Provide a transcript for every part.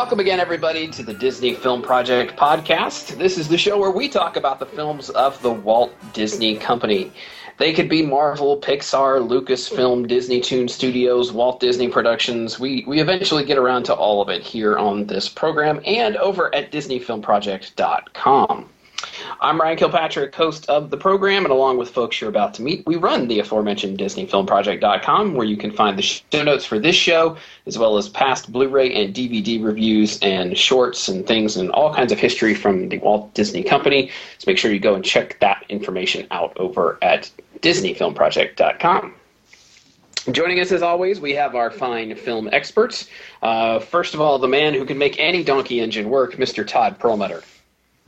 Welcome again, everybody, to the Disney Film Project podcast. This is the show where we talk about the films of the Walt Disney Company. They could be Marvel, Pixar, Lucasfilm, Disney Toon Studios, Walt Disney Productions. We, we eventually get around to all of it here on this program and over at DisneyFilmProject.com. I'm Ryan Kilpatrick, host of the program, and along with folks you're about to meet, we run the aforementioned DisneyFilmProject.com, where you can find the show notes for this show, as well as past Blu-ray and DVD reviews and shorts and things and all kinds of history from the Walt Disney Company. So make sure you go and check that information out over at DisneyFilmProject.com. Joining us as always, we have our fine film experts. Uh, first of all, the man who can make any donkey engine work, Mr. Todd Perlmutter.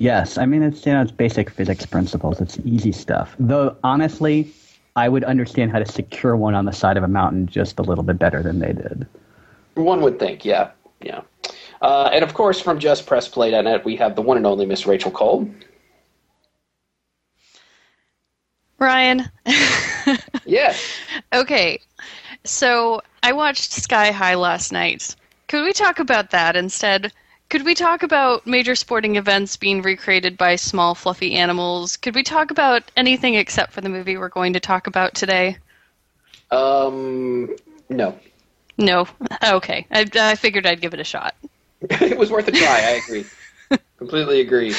Yes, I mean it's you know it's basic physics principles. It's easy stuff. Though honestly, I would understand how to secure one on the side of a mountain just a little bit better than they did. One would think, yeah, yeah. Uh, and of course, from JustPressPlay.net, we have the one and only Miss Rachel Cole. Ryan. yes. Okay, so I watched Sky High last night. Could we talk about that instead? Could we talk about major sporting events being recreated by small, fluffy animals? Could we talk about anything except for the movie we're going to talk about today? Um, no. No. Okay. I, I figured I'd give it a shot. it was worth a try. I agree. Completely agree.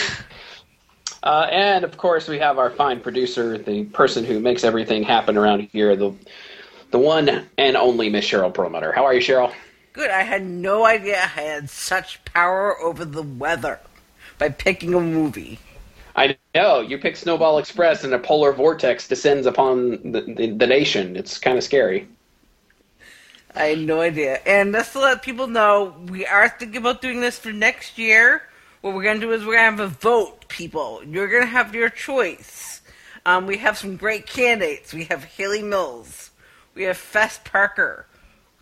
Uh, and of course, we have our fine producer, the person who makes everything happen around here, the the one and only Miss Cheryl Perlmutter. How are you, Cheryl? Good. I had no idea I had such power over the weather by picking a movie. I know. You pick Snowball Express and a polar vortex descends upon the, the, the nation. It's kind of scary. I had no idea. And just to let people know, we are thinking about doing this for next year. What we're going to do is we're going to have a vote, people. You're going to have your choice. Um, we have some great candidates. We have Hayley Mills. We have Fess Parker.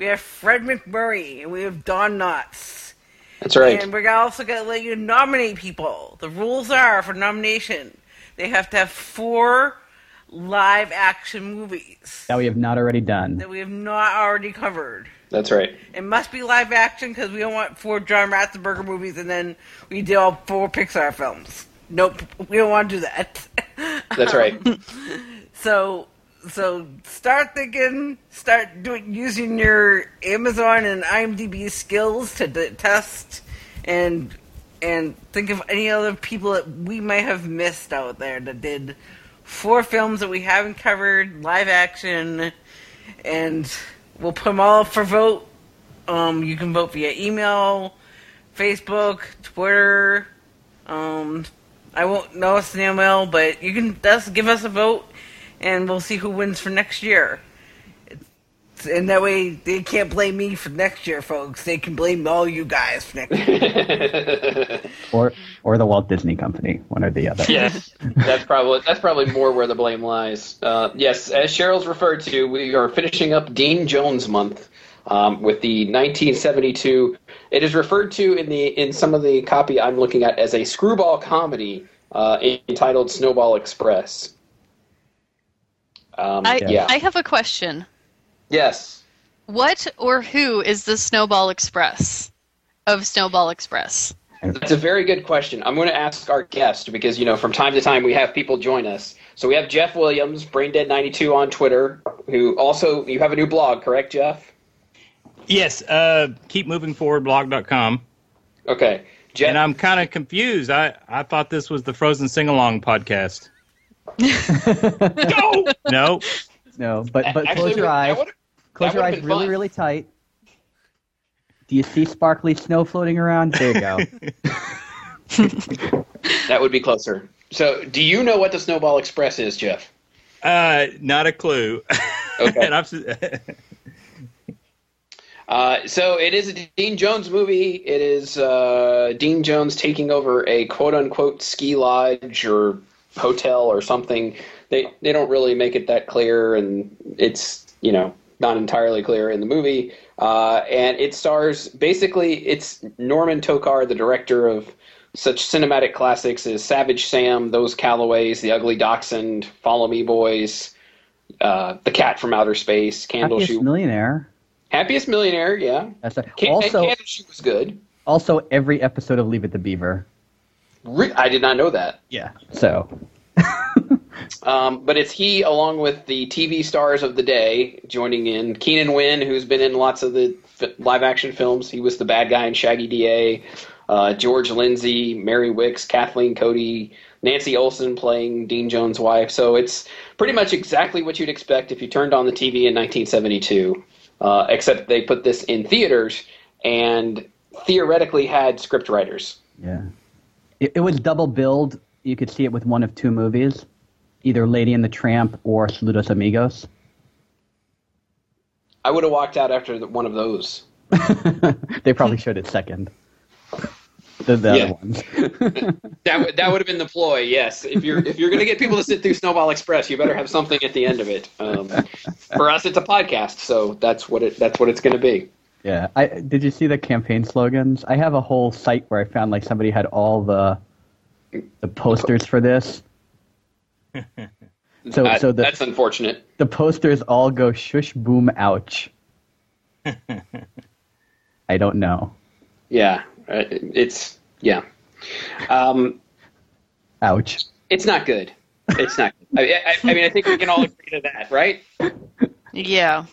We have Fred MacMurray, And we have Don Knotts. That's right. And we're also going to let you nominate people. The rules are for nomination they have to have four live action movies That we have not already done. that we have not already covered. That's right. It must be live action because we don't want four John Ratzenberger movies and then we did all four Pixar films. Nope, we don't want to do that. That's right. so, so start thinking, start doing using your Amazon and IMDb skills to d- test and and think of any other people that we might have missed out there that did four films that we haven't covered, live action, and we'll put them all up for vote. Um, you can vote via email, Facebook, Twitter. Um, I won't know snail mail, but you can just give us a vote, and we'll see who wins for next year. It's, and that way, they can't blame me for next year, folks. They can blame all you guys for next year. Or or the Walt Disney Company, one or the other. yes, that's probably that's probably more where the blame lies. Uh, yes, as Cheryl's referred to, we are finishing up Dean Jones month um, with the 1972. It is referred to in the in some of the copy I'm looking at as a screwball comedy uh, entitled Snowball Express. Um, I, yeah. I have a question. yes. What or who is the Snowball Express of Snowball Express? That's a very good question. I'm going to ask our guest because you know from time to time we have people join us. So we have Jeff Williams, Braindead92 on Twitter, who also you have a new blog, correct, Jeff? Yes, uh, keep moving forward blog.com. Okay, Jeff. And I'm kind of confused. I, I thought this was the Frozen Sing Along podcast. No! No. No, but but Actually, close your that eyes. would've- Close your would've eyes been really fun. really tight. Do you see sparkly snow floating around? There you go. that would be closer. So, do you know what the Snowball Express is, Jeff? Uh, not a clue. Okay. and I'm, Uh, so it is a Dean Jones movie. It is uh, Dean Jones taking over a quote unquote ski lodge or hotel or something. They they don't really make it that clear, and it's you know not entirely clear in the movie. Uh, and it stars basically it's Norman Tokar, the director of such cinematic classics as Savage Sam, Those Callaways, The Ugly Dachshund, Follow Me Boys, uh, The Cat from Outer Space, Candle Happiest Shoe, Millionaire. Happiest Millionaire, yeah. That's a, Can- also, Candle Shoe was good. also every episode of Leave It to Beaver. Re- I did not know that. Yeah. So Um, but it's he, along with the TV stars of the day, joining in. Keenan Wynn, who's been in lots of the f- live action films. He was the bad guy in Shaggy DA. Uh, George Lindsay, Mary Wickes, Kathleen Cody, Nancy Olson playing Dean Jones' wife. So it's pretty much exactly what you'd expect if you turned on the TV in 1972, uh, except they put this in theaters and theoretically had script writers. yeah, it, it was double billed. You could see it with one of two movies, either Lady and the Tramp or Saludos Amigos. I would have walked out after the, one of those. they probably showed it second. The, the Yeah. other ones. That would that would have been the ploy. Yes, if you're if you're going to get people to sit through Snowball Express, you better have something at the end of it. Um, for us, it's a podcast, so that's what it that's what it's going to be. Yeah. I did you see the campaign slogans? I have a whole site where I found like somebody had all the the posters for this. So Uh, so the that's unfortunate. the posters all go shush boom ouch. I don't know. Yeah, uh, it's yeah. Um, Ouch. it's not good. It's not. I, I, I mean, I think we can all agree to that, right? Yeah.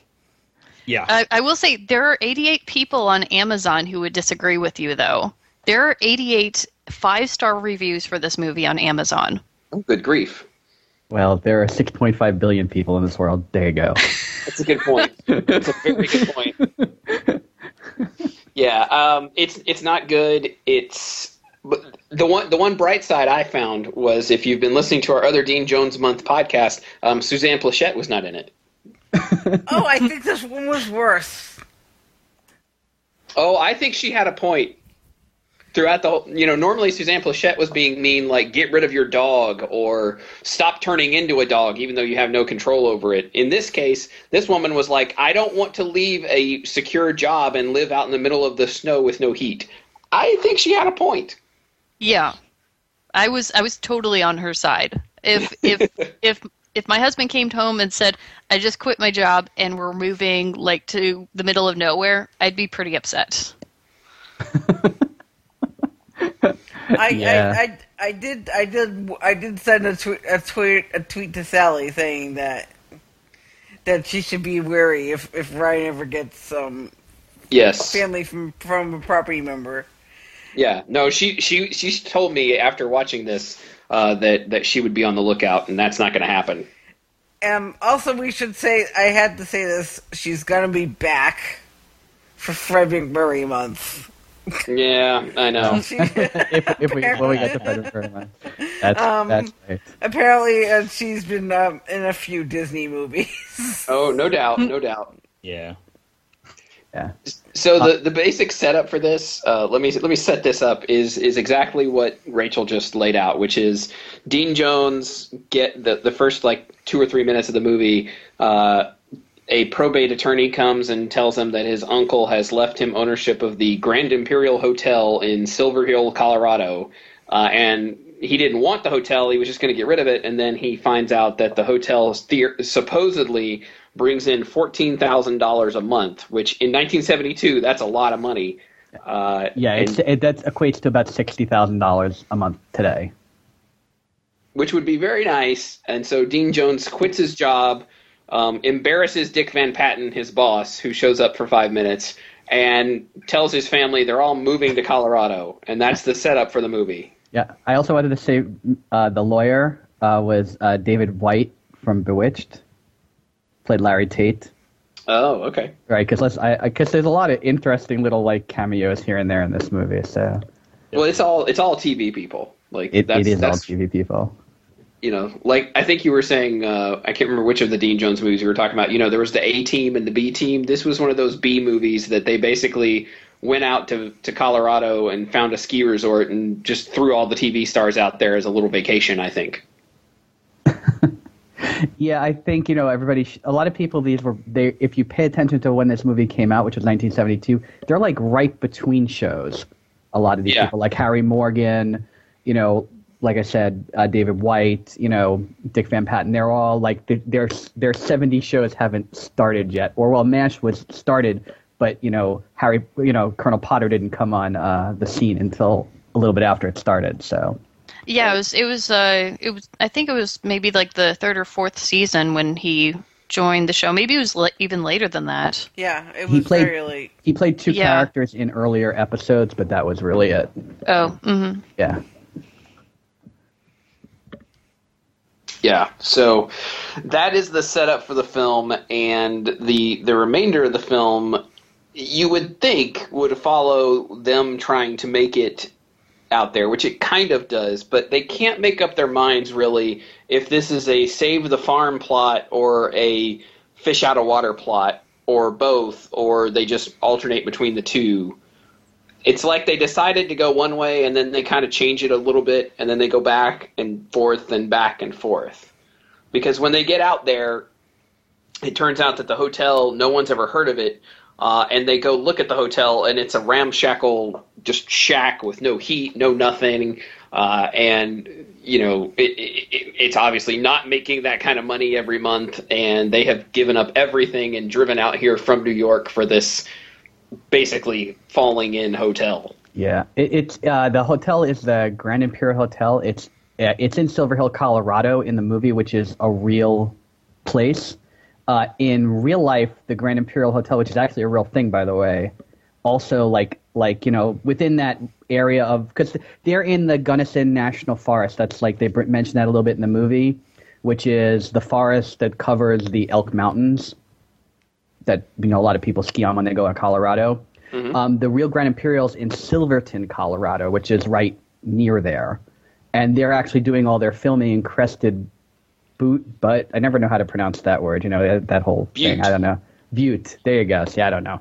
Yeah. I, I will say there are 88 people on Amazon who would disagree with you, though. There are 88 five star reviews for this movie on Amazon. Oh, good grief. Well, there are 6.5 billion people in this world. There you go. That's a good point. That's a very good point. Yeah, um, it's it's not good. It's but the one the one bright side I found was if you've been listening to our other Dean Jones month podcast, um, Suzanne Pleshette was not in it. Oh, I think this one was worse. Oh, I think she had a point throughout the whole. You know, normally Suzanne Pleshette was being mean, like get rid of your dog or stop turning into a dog, even though you have no control over it. In this case, this woman was like, I don't want to leave a secure job and live out in the middle of the snow with no heat. I think she had a point. Yeah. I was I was totally on her side. If if if if my husband came home and said, I just quit my job and we're moving like to the middle of nowhere, I'd be pretty upset. I, Yeah. I, I, I did I did I did send a tweet a tweet a tweet to Sally saying that that she should be wary if if Ryan ever gets um Yes. family from from a property member. Yeah. No, she she she told me after watching this uh, that that she would be on the lookout, and that's not going to happen. Um, also, we should say I had to say this. She's gonna be back for Fred MacMurray month. Yeah, I know. She, if, if we when we get to Frederick very much. That's Um, that's right. apparently, uh, she's been um, in a few Disney movies. Oh, no doubt, no doubt. yeah. Yeah. So the the basic setup for this, uh, let me let me set this up is is exactly what Rachel just laid out, which is Dean Jones get the the first like two or three minutes of the movie. Uh, a probate attorney comes and tells him that his uncle has left him ownership of the Grand Imperial Hotel in Silver Hill, Colorado, uh, and he didn't want the hotel. He was just going to get rid of it, and then he finds out that the hotel is the- supposedly brings in fourteen thousand dollars a month, which in 1972 that's a lot of money. Uh, Yeah, and- it, that equates to about sixty thousand dollars a month today. which would be very nice. And so Dean Jones quits his job, um, embarrasses Dick Van Patten, his boss, who shows up for five minutes, and tells his family they're all moving to Colorado, and that's the setup for the movie. Yeah, I also wanted to say uh, the lawyer uh, was uh, David White from Bewitched, played Larry Tate. Oh, okay. Right, because I because there's a lot of interesting little like cameos here and there in this movie. So Well, it's all it's all TV people. Like It, that's, it is all TV people. you know, like I think you were saying. Uh, I can't remember which of the Dean Jones movies you were talking about. You know, there was the A team and the B team. This was one of those B movies that they basically went out to to Colorado and found a ski resort and just threw all the TV stars out there as a little vacation. I think. Yeah, I think you know everybody. Sh- a lot of people. These were they. If you pay attention to when this movie came out, which was 1972, they're like right between shows. A lot of these Yeah. people, like Harry Morgan, you know, like I said, uh, David White, you know, Dick Van Patten. They're all like th- their their 70 shows haven't started yet, or well, Mash was started, but you know, Harry, you know, Colonel Potter didn't come on uh, the scene until a little bit after it started. So Yeah, it was. It was. Uh, it was. I think it was maybe like the third or fourth season when he joined the show. Maybe it was le- even later than that. Yeah, it He was played- very late. he played two Yeah. characters in earlier episodes, but that was really it. Oh, hmm Yeah. Yeah, so that is the setup for the film, and the the remainder of the film, you would think would follow them trying to make it out there, which it kind of does, but they can't make up their minds really if this is a save the farm plot or a fish out of water plot or both, or they just alternate between the two. It's like they decided to go one way and then they kind of change it a little bit and then they go back and forth and back and forth. Because when they get out there, it turns out that the hotel, no one's ever heard of it. Uh, and they go look at the hotel, and it's a ramshackle, just shack with no heat, no nothing. Uh, and, you know, it, it, it's obviously not making that kind of money every month. And they have given up everything and driven out here from New York for this basically falling in hotel. Yeah, it, it's uh, the hotel is the Grand Imperial Hotel. It's uh, it's in Silver Hill, Colorado, in the movie, which is a real place. Uh, in real life, the Grand Imperial Hotel, which is actually a real thing, by the way, also like like you know within that area of because they're in the Gunnison National Forest. That's like they mentioned that a little bit in the movie, which is the forest that covers the Elk Mountains that you know a lot of people ski on when they go to Colorado. Um, the real Grand Imperial's in Silverton, Colorado, which is right near there, and they're actually doing all their filming in Crested Boot. But I never know how to pronounce that word. You know that, that whole thing. I don't know. Butte. There you go. See, I don't know.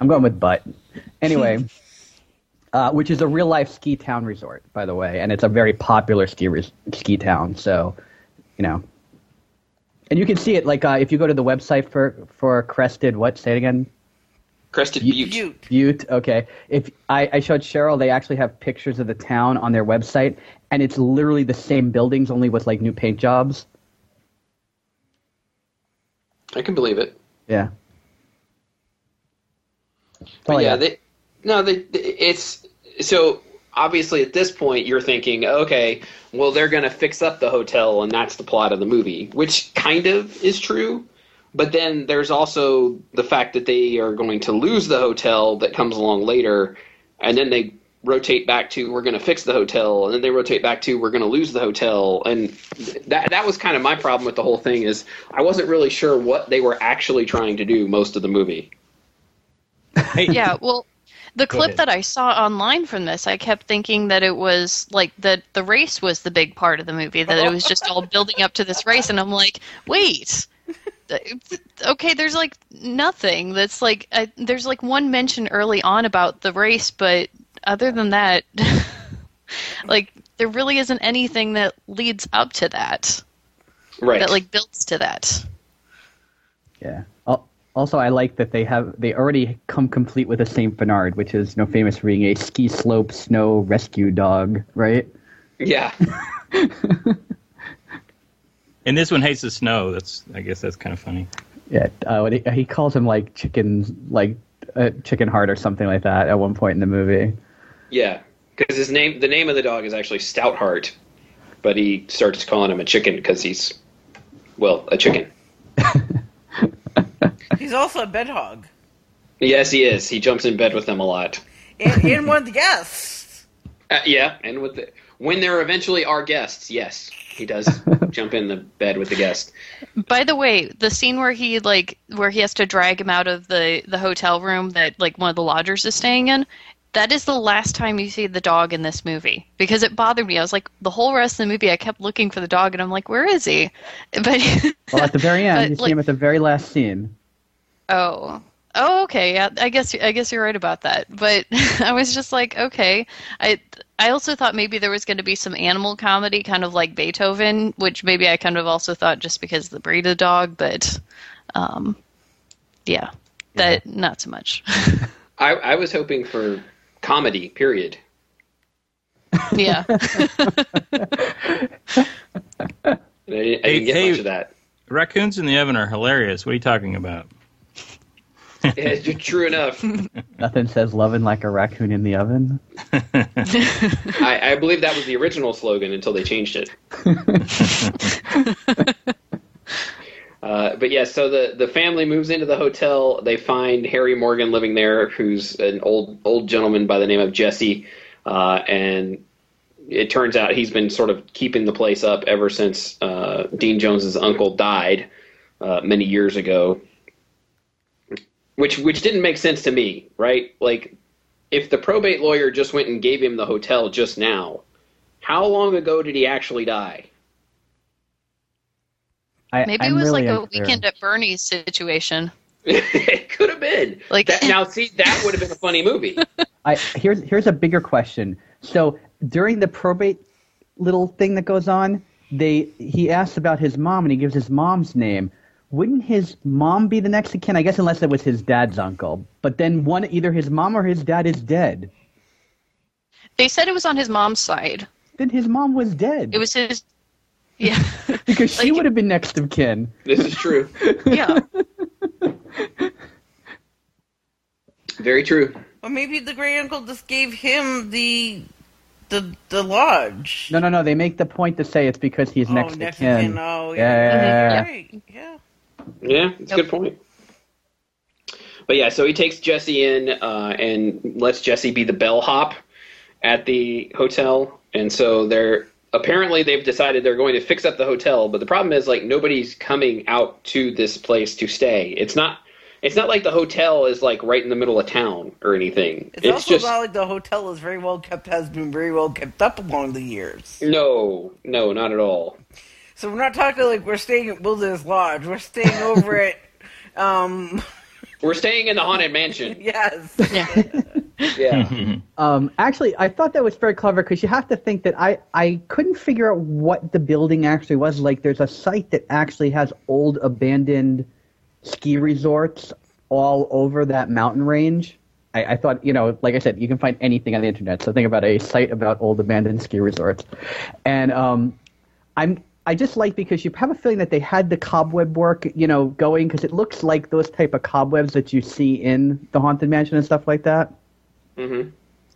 I'm going with butt. Anyway, uh, which is a real life ski town resort, by the way, and it's a very popular ski res- ski town. So, you know, and you can see it like uh, if you go to the website for for Crested. What? Say it again. Crested You- Butte. Butte. Butte. Okay. If I, I showed Cheryl, they actually have pictures of the town on their website, and it's literally the same buildings, only with like new paint jobs. I can believe it. Yeah. But Oh, yeah, yeah. They, no, they, it's so obviously at this point you're thinking, okay, well they're going to fix up the hotel and that's the plot of the movie, which kind of is true. But then there's also the fact that they are going to lose the hotel that comes along later, and then they rotate back to we're going to fix the hotel, and then they rotate back to we're going to lose the hotel, and that that was kind of my problem with the whole thing is I wasn't really sure what they were actually trying to do most of the movie. Yeah, well, the clip that I saw online from this, I kept thinking that it was like that the race was the big part of the movie, that it was just all building up to this race, and I'm like, wait. Okay, there's like nothing that's like uh, there's like one mention early on about the race, but other than that, like there really isn't anything that leads up to that Right. that like builds to that. Yeah. Also, I like that they have they already come complete with a Saint Bernard, which is you know, famous for being a ski slope snow rescue dog, right? yeah. and this one hates the snow. That's I guess that's kind of funny. Yeah. Uh, he, he calls him like chicken, like uh, chicken heart or something like that at one point in the movie. Yeah, because his name, the name of the dog is actually Stoutheart, but he starts calling him a chicken because he's, well, a chicken. He's also a bed hog. Yes, he is. He jumps in bed with them a lot. And, and one of the guests. Uh, yeah, and with the, when there eventually are guests, yes, he does jump in the bed with the guest. By the way, the scene where he like where he has to drag him out of the the hotel room that like one of the lodgers is staying in, that is the last time you see the dog in this movie because it bothered me. I was like, the whole rest of the movie, I kept looking for the dog, and I'm like, where is he? But Well, at the very end, But, you see like- him at the very last scene. Oh. Oh, okay. Yeah, I guess I guess you're right about that. But I was just like, okay. I I also thought maybe there was going to be some animal comedy, kind of like Beethoven, which maybe I kind of also thought just because of the breed of the dog. But, um, yeah, that not so much. I, I was hoping for comedy. Period. yeah. I didn't, I didn't get hey. much of that. Raccoons in the oven are hilarious. What are you talking about? Yeah, true enough. Nothing says loving like a raccoon in the oven. I, I believe that was the original slogan until they changed it. Uh, but yeah, so the, the family moves into the hotel. They find Harry Morgan living there, who's an old old gentleman by the name of Jesse, uh, and it turns out he's been sort of keeping the place up ever since uh, Dean Jones's uncle died uh, many years ago. Which which didn't make sense to me, right? Like if the probate lawyer just went and gave him the hotel just now, how long ago did he actually die? I, Maybe I'm it was really like a unclear. weekend at Bernie's situation. it could have been. Like- that, now, see, that would have been a funny movie. I here's here's a bigger question. So during the probate little thing that goes on, they he asks about his mom and he gives his mom's name. Wouldn't his mom be the next of kin? I guess unless it was his dad's uncle. But then one either his mom or his dad is dead. They said it was on his mom's side. Then his mom was dead. It was his. Yeah. because she like- would have been next of kin. This is true. yeah. Very true. Or maybe the great uncle just gave him the the the lodge. No, no, no. They make the point to say it's because he's oh, next, next to kin. of kin. Oh, Yeah, yeah, yeah. yeah, yeah. Yeah. Yeah, it's a good point. But yeah, so he takes Jesse in uh, and lets Jesse be the bellhop at the hotel, and so they're apparently they've decided they're going to fix up the hotel. But the problem is like nobody's coming out to this place to stay. It's not. It's not like the hotel is like right in the middle of town or anything. It's, It's, also just not like the hotel is very well kept, has been very well kept up along the years. no, no, not at all. So we're not talking like we're staying at Wilderness Lodge. We're staying over at, um, We're staying in the haunted mansion. yes. Yeah. Yeah. Um, actually, I thought that was very clever because you have to think that I, I couldn't figure out what the building actually was. Like, there's a site that actually has old abandoned ski resorts all over that mountain range. I, I thought, you know, like I said, you can find anything on the internet. So think about a site about old abandoned ski resorts, and um, I'm I just like because you have a feeling that they had the cobweb work, you know, going because it looks like those type of cobwebs that you see in the haunted mansion and stuff like that hmm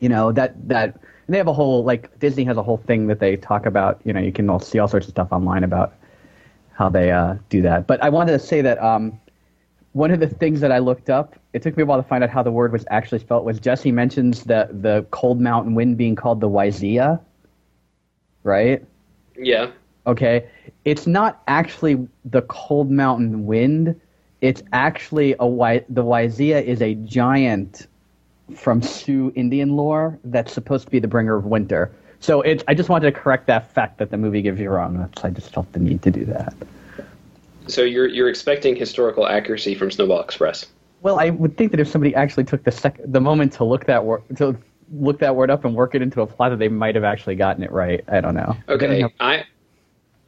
you know that that and they have a whole like disney has a whole thing that they talk about. You know you can all see all sorts of stuff online about how they uh, do that. But i wanted to say that um, one of the things that i looked up it took me a while to find out how the word was actually spelled was jesse mentions the the cold mountain wind being called the wyzea right? Yeah. okay. It's not actually the cold mountain wind. It's actually a the wyzea is a giant from sioux indian lore that's supposed to be the bringer of winter. So it's i just wanted to correct that fact that the movie gives you wrong. I just felt the need to do that. So you're you're expecting historical accuracy from Snowball Express. well i would think that if somebody actually took the sec- the moment to look that word to look that word up and work it into a plot that they might have actually gotten it right i don't know. Okay, I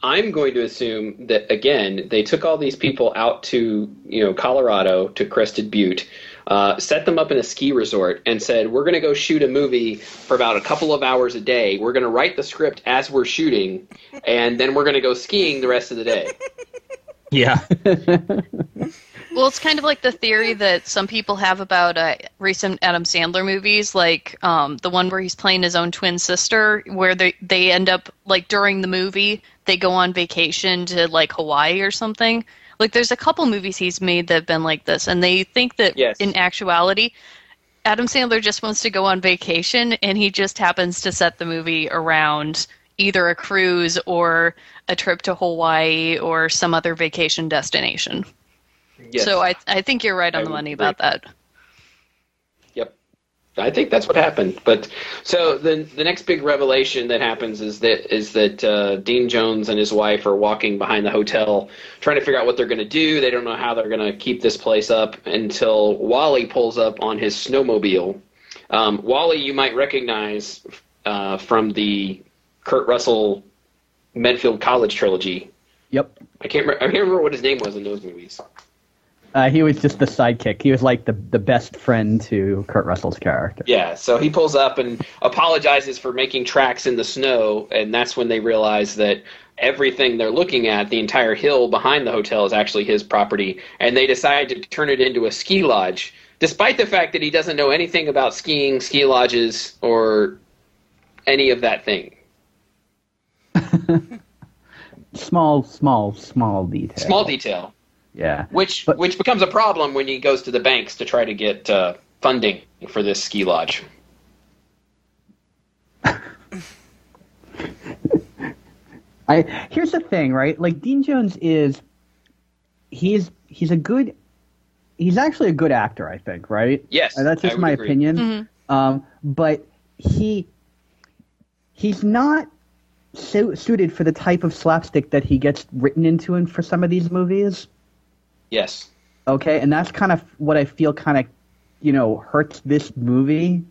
I'm going to assume that again they took all these people out to you know Colorado to Crested Butte, uh, set them up in a ski resort, and said we're going to go shoot a movie for about a couple of hours a day. We're going to write the script as we're shooting, and then we're going to go skiing the rest of the day. Yeah. Well, it's kind of like the theory that some people have about uh, recent Adam Sandler movies, like um, the one where he's playing his own twin sister, where they they end up like during the movie they go on vacation to like Hawaii or something. Like, there's a couple movies he's made that have been like this, and they think that Yes. in actuality, Adam Sandler just wants to go on vacation, and he just happens to set the movie around either a cruise or a trip to Hawaii or some other vacation destination. Yes. So I I think you're right on I the money agree. about that. I think that's what happened. But so the the next big revelation that happens is that is that uh, Dean Jones and his wife are walking behind the hotel, trying to figure out what they're going to do. They don't know how they're going to keep this place up until Wally pulls up on his snowmobile. Um, Wally, you might recognize uh, from the Kurt Russell Medfield College trilogy. Yep. I can't re- I can't remember what his name was in those movies. Uh, he was just the sidekick. He was like the the best friend to Kurt Russell's character. Yeah, so he pulls up and apologizes for making tracks in the snow, and that's when they realize that everything they're looking at, the entire hill behind the hotel, is actually his property, and they decide to turn it into a ski lodge, despite the fact that he doesn't know anything about skiing, ski lodges, or any of that thing. Small, small, small detail. Small detail, Yeah. which But- which becomes a problem when he goes to the banks to try to get uh, funding for this ski lodge. I here's the thing, right? Like Dean Jones is he's he's a good he's actually a good actor, I think, right? Yes, And that's I just would my agree. opinion. Um, but he he's not so suited for the type of slapstick that he gets written into in for some of these movies. Yes. Okay, and that's kind of what I feel kind of, you know, hurts this movie.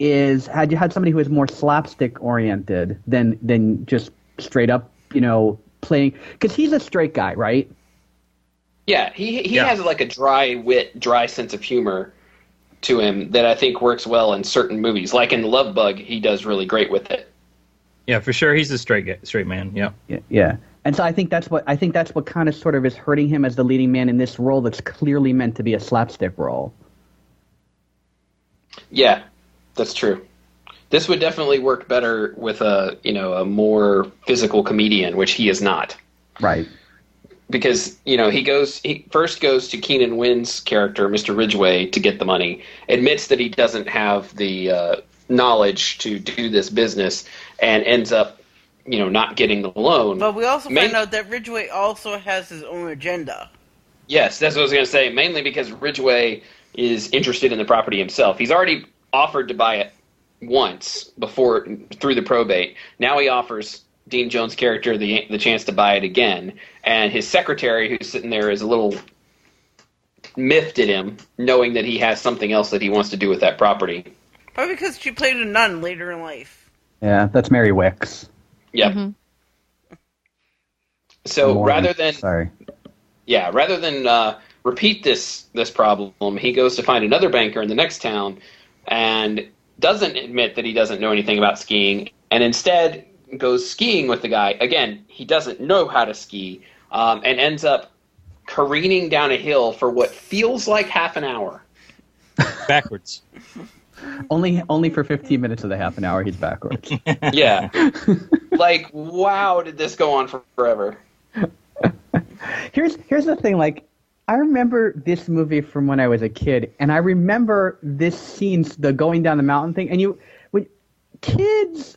Is had you had somebody who was more slapstick oriented than than just straight up, you know, playing because he's a straight guy, right? Yeah, he he Yeah. has like a dry wit, dry sense of humor to him that I think works well in certain movies. Like in Love Bug, he does really great with it. Yeah, for sure. He's a straight ga- straight man. Yeah. Yeah, yeah. And so I think that's what I think that's what kind of sort of is hurting him as the leading man in this role that's clearly meant to be a slapstick role. Yeah, that's true. This would definitely work better with a you know a more physical comedian, which he is not. Right. because you know he goes he first goes to Keenan Wynn's character, Mr. Ridgeway, to get the money. Admits that he doesn't have the uh, knowledge to do this business, and ends up, you know, not getting the loan. But we also Main- find out that Ridgeway also has his own agenda. Yes, that's what I was going to say. Mainly because Ridgeway is interested in the property himself. He's already offered to buy it once before through the probate. Now he offers Dean Jones' character the the chance to buy it again, and his secretary, who's sitting there, is a little miffed at him, knowing that he has something else that he wants to do with that property. Probably because she played a nun later in life. Yeah, that's Mary Wickes. Yep. So Lauren, rather than sorry. yeah, rather than uh, repeat this this problem, he goes to find another banker in the next town, and doesn't admit that he doesn't know anything about skiing, and instead goes skiing with the guy. Again, he doesn't know how to ski, um, and ends up careening down a hill for what feels like half an hour. Backwards. Only only for 15 minutes of the half an hour he's backwards. Yeah, like wow, did this go on for forever? here's here's the thing like I remember this movie from when I was a kid and I remember this scene the going down the mountain thing and you when kids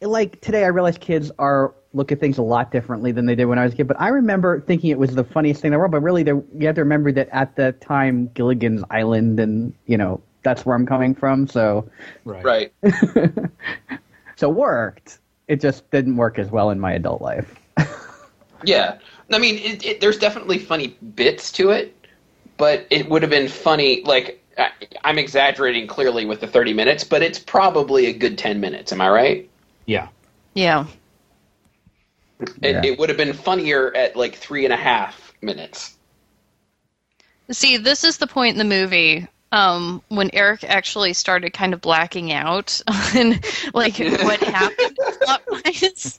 like today I realize kids are look at things a lot differently than they did when I was a kid but I remember thinking it was the funniest thing in the world but really there, you have to remember that at the time Gilligan's Island and you know that's where I'm coming from so Right. so worked it just didn't work as well in my adult life Yeah, I mean, it, it, there's definitely funny bits to it, but it would have been funny. Like I, I'm exaggerating clearly with the 30 minutes, but it's probably a good 10 minutes. Am I right? Yeah. Yeah. It, Yeah. it would have been funnier at like three and a half minutes. See, this is the point in the movie um, when Eric actually started kind of blacking out on like what happened plot-wise.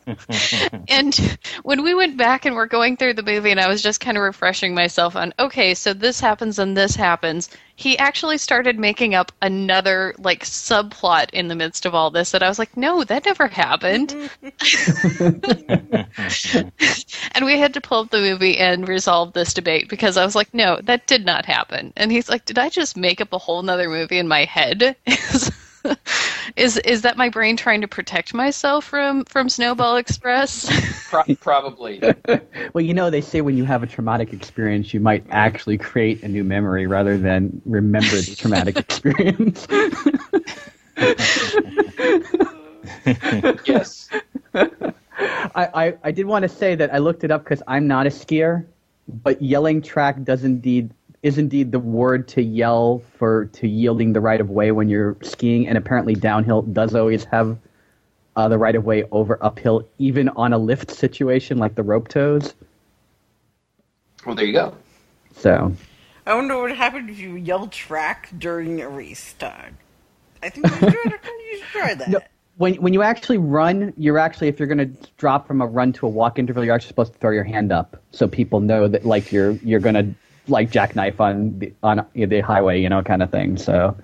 and when we went back and we're going through the movie, and I was just kind of refreshing myself on, okay, so this happens and this happens. He actually started making up another like subplot in the midst of all this that I was like, no, that never happened. and we had to pull up the movie and resolve this debate because I was like, no, that did not happen. And he's like, did I just make up a whole nother movie in my head? is is that my brain trying to protect myself from from Snowball Express? Pro- probably. Well, you know, they say when you have a traumatic experience, you might actually create a new memory rather than remember the traumatic experience. yes. I, I, I did want to say that I looked it up because I'm not a skier, but yelling track does indeed is indeed the word to yell for to yielding the right of way when you're skiing, and apparently downhill does always have uh, the right of way over uphill, even on a lift situation like the rope tows. Well, there you go. So I wonder what happened if you yell track during a race time. I think you should, you should try that. No, when when you actually run, you're actually if you're going to drop from a run to a walk interval, you're actually supposed to throw your hand up so people know that like you're you're going to like jackknife on the on the highway, you know, kind of thing. So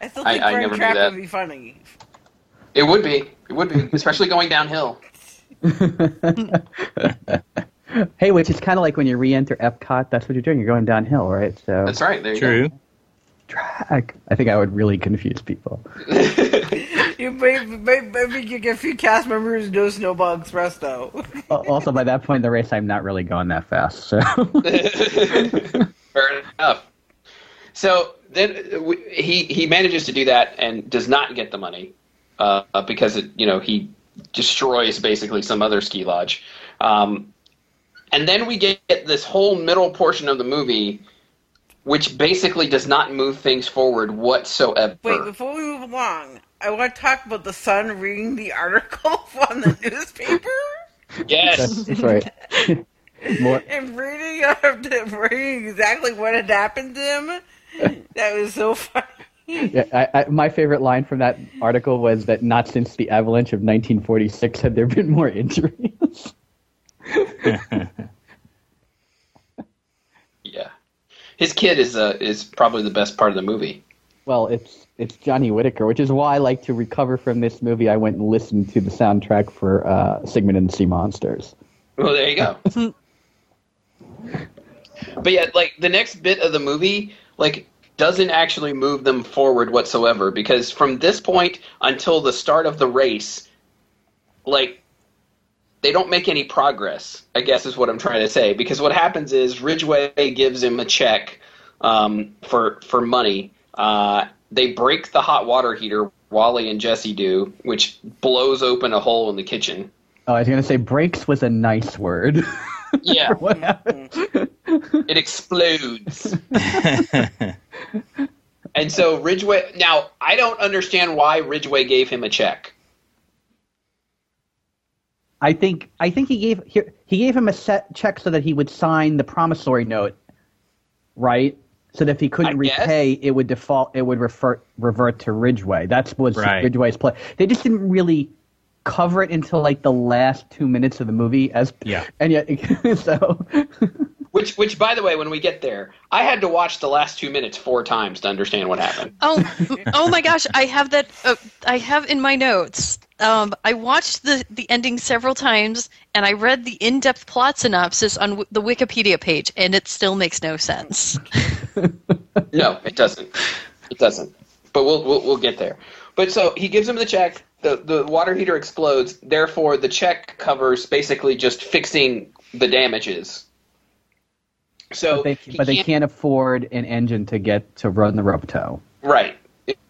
I still think I trying never knew track that. would be funny. It would be. It would be, especially going downhill. hey, which is kind of like when you re-enter Epcot, that's what you're doing. You're going downhill, right? So That's right. There you True. track. I think I would really confuse people. You may, may, maybe you get a few cast members know Snowball Express though. Also, by that point in the race, I'm not really going that fast. So. Fair enough. So then we, he he manages to do that and does not get the money uh, because it, you know he destroys basically some other ski lodge. Um, and then we get this whole middle portion of the movie, which basically does not move things forward whatsoever. Wait, before we move along, I want to talk about the son reading the article on the newspaper yes. that's right. More, and reading, uh, reading exactly what had happened to him. That was so funny. yeah, I, I, my favorite line from that article was that not since the avalanche of 1946 had there been more injuries. Yeah. His kid is uh, is probably the best part of the movie. Well, it's it's Johnny Whitaker, which is why I like to recover from this movie. I went and listened to the soundtrack for uh, Sigmund and the Sea Monsters. Well, there you go. but yeah, like the next bit of the movie, like doesn't actually move them forward whatsoever because from this point until the start of the race, like they don't make any progress. I guess is what I'm trying to say. Because what happens is Ridgeway gives him a check um, for for money. Uh, they break the hot water heater. Wally and Jesse do, which blows open a hole in the kitchen. Oh, I was going to say breaks was a nice word. Yeah, what happened? it explodes. And so Ridgeway. Now I don't understand why Ridgeway gave him a check. I think I think he gave he, he gave him a set check so that he would sign the promissory note, right? So that if he couldn't I guess. repay, it would default. It would refer, revert to Ridgeway. That's was Right. Ridgeway's play. They just didn't really cover it until like the last two minutes of the movie. As Yeah. and yet so Which, which, by the way, when we get there, I had to watch the last two minutes four times to understand what happened. Oh, oh my gosh! I have that. Uh, I have in my notes. Um, I watched the the ending several times, and I read the in depth plot synopsis on w- the Wikipedia page, and it still makes no sense. No, it doesn't. It doesn't. But we'll, we'll we'll get there. But so he gives him the check. The the water heater explodes. Therefore, the check covers basically just fixing the damages. So but they but they can't- can't afford an engine to get to run the rope tow. Right.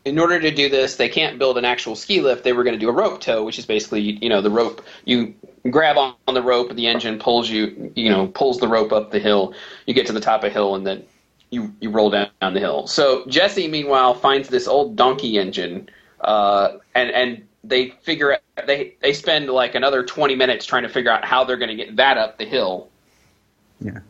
In order to do this, they can't build an actual ski lift. They were going to do a rope tow, which is basically, you know, the rope. You grab on the rope, the engine pulls you, you know, pulls the rope up the hill. You get to the top of the hill, and then you you roll down, down the hill. So Jesse, meanwhile, finds this old donkey engine, uh, and and they figure out, they they spend like another twenty minutes trying to figure out how they're going to get that up the hill. Yeah.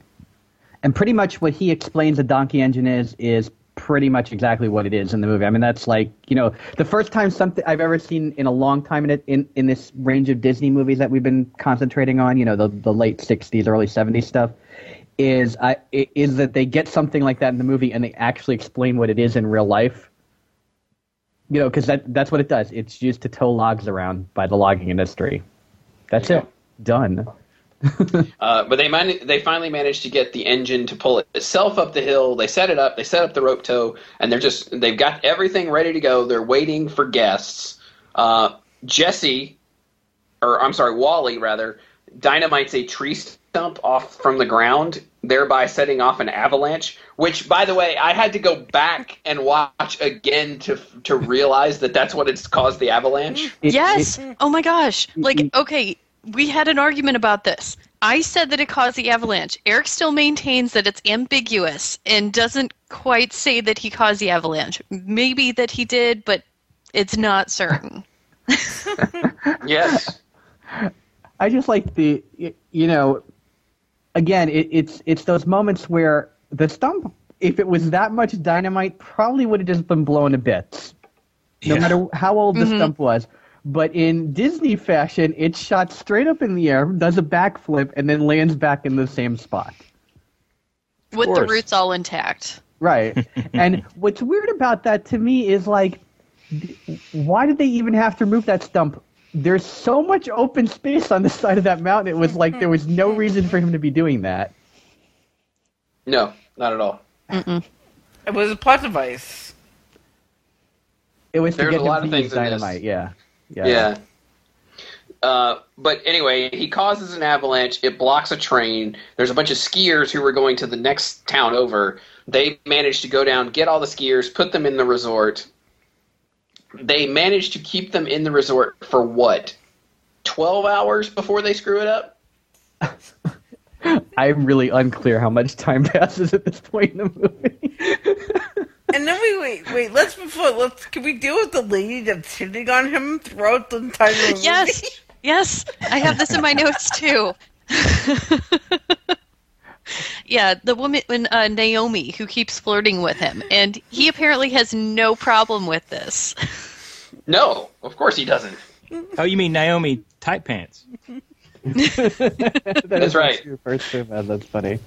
And pretty much what he explains a donkey engine is is pretty much exactly what it is in the movie. I mean, that's like you know the first time something I've ever seen in a long time in it in, in this range of Disney movies that we've been concentrating on. You know, the the late '60s, early '70s stuff. Is I i- is that they get something like that in the movie and they actually explain what it is in real life. You know, because that that's what it does. It's used to tow logs around by the logging industry. That's Yeah. it. Done. uh, but they man- they finally managed to get the engine to pull itself up the hill. They set it up. They set up the rope tow, and they're just they've got everything ready to go. They're waiting for guests. Uh, Jesse, or I'm sorry, Wally rather, dynamites a tree stump off from the ground, thereby setting off an avalanche. Which, by the way, I had to go back and watch again to to realize that that's what it's caused the avalanche. Yes. oh my gosh. Like, okay, we had an argument about this. I said that it caused the avalanche. Eric still maintains that it's ambiguous and doesn't quite say that he caused the avalanche. Maybe that he did, but it's not certain. Yes. I just like the you know, again, it, it's it's those moments where the stump, if it was that much dynamite, probably would have just been blown to bits, no Yeah. matter how old the mm-hmm. stump was. But in Disney fashion, it's shot straight up in the air, does a backflip, and then lands back in the same spot. With the roots all intact. Right. and what's weird about that to me is like, why did they even have to remove that stump? There's so much open space on the side of that mountain. It was like there was no reason for him to be doing that. No, not at all. It was a plot device. It was to get a lot him of to use things in this. dynamite. Yeah. Yeah. Yeah. Uh, but anyway, he causes an avalanche. It blocks a train. There's a bunch of skiers who were going to the next town over. They manage to go down, get all the skiers, put them in the resort. They manage to keep them in the resort for what? 12 hours before they screw it up? I'm really unclear how much time passes at this point in the movie. And then we wait, wait. Let's before let's can we deal with the lady that's hitting on him throughout the entire movie? Yes. Yes. I have this in my notes too. yeah, the woman uh, Naomi who keeps flirting with him, and he apparently has no problem with this. No, of course he doesn't. Oh, you mean Naomi tight pants? That's right. She refers to. That's funny.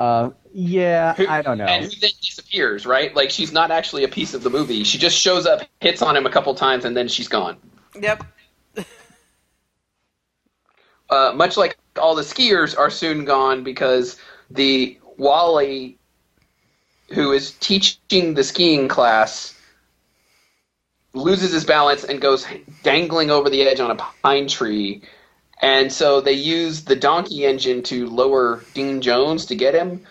Uh, yeah, Who- I don't know. And who then disappears, right? Like she's not actually a piece of the movie. She just shows up, hits on him a couple times, and then she's gone. Yep. uh, much like all the skiers are soon gone because the Wally, who is teaching the skiing class, loses his balance and goes dangling over the edge on a pine tree. And so they use the donkey engine to lower Dean Jones to get him.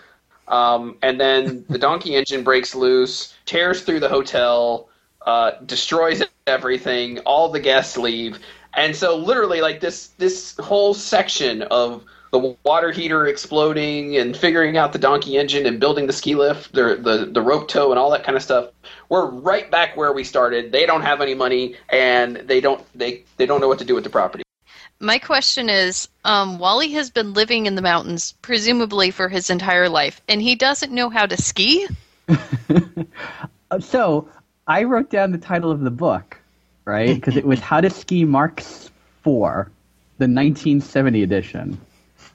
Um, and then the donkey engine breaks loose, tears through the hotel, uh, destroys everything. All the guests leave, and so literally, like this this whole section of the water heater exploding and figuring out the donkey engine and building the ski lift, the the, the rope tow, and all that kind of stuff. We're right back where we started. They don't have any money, and they don't they they don't know what to do with the property. My question is um, Wally has been living in the mountains, presumably for his entire life, and he doesn't know how to ski? So I wrote down the title of the book, right? Because it was How to Ski Marks Four, the 1970 edition.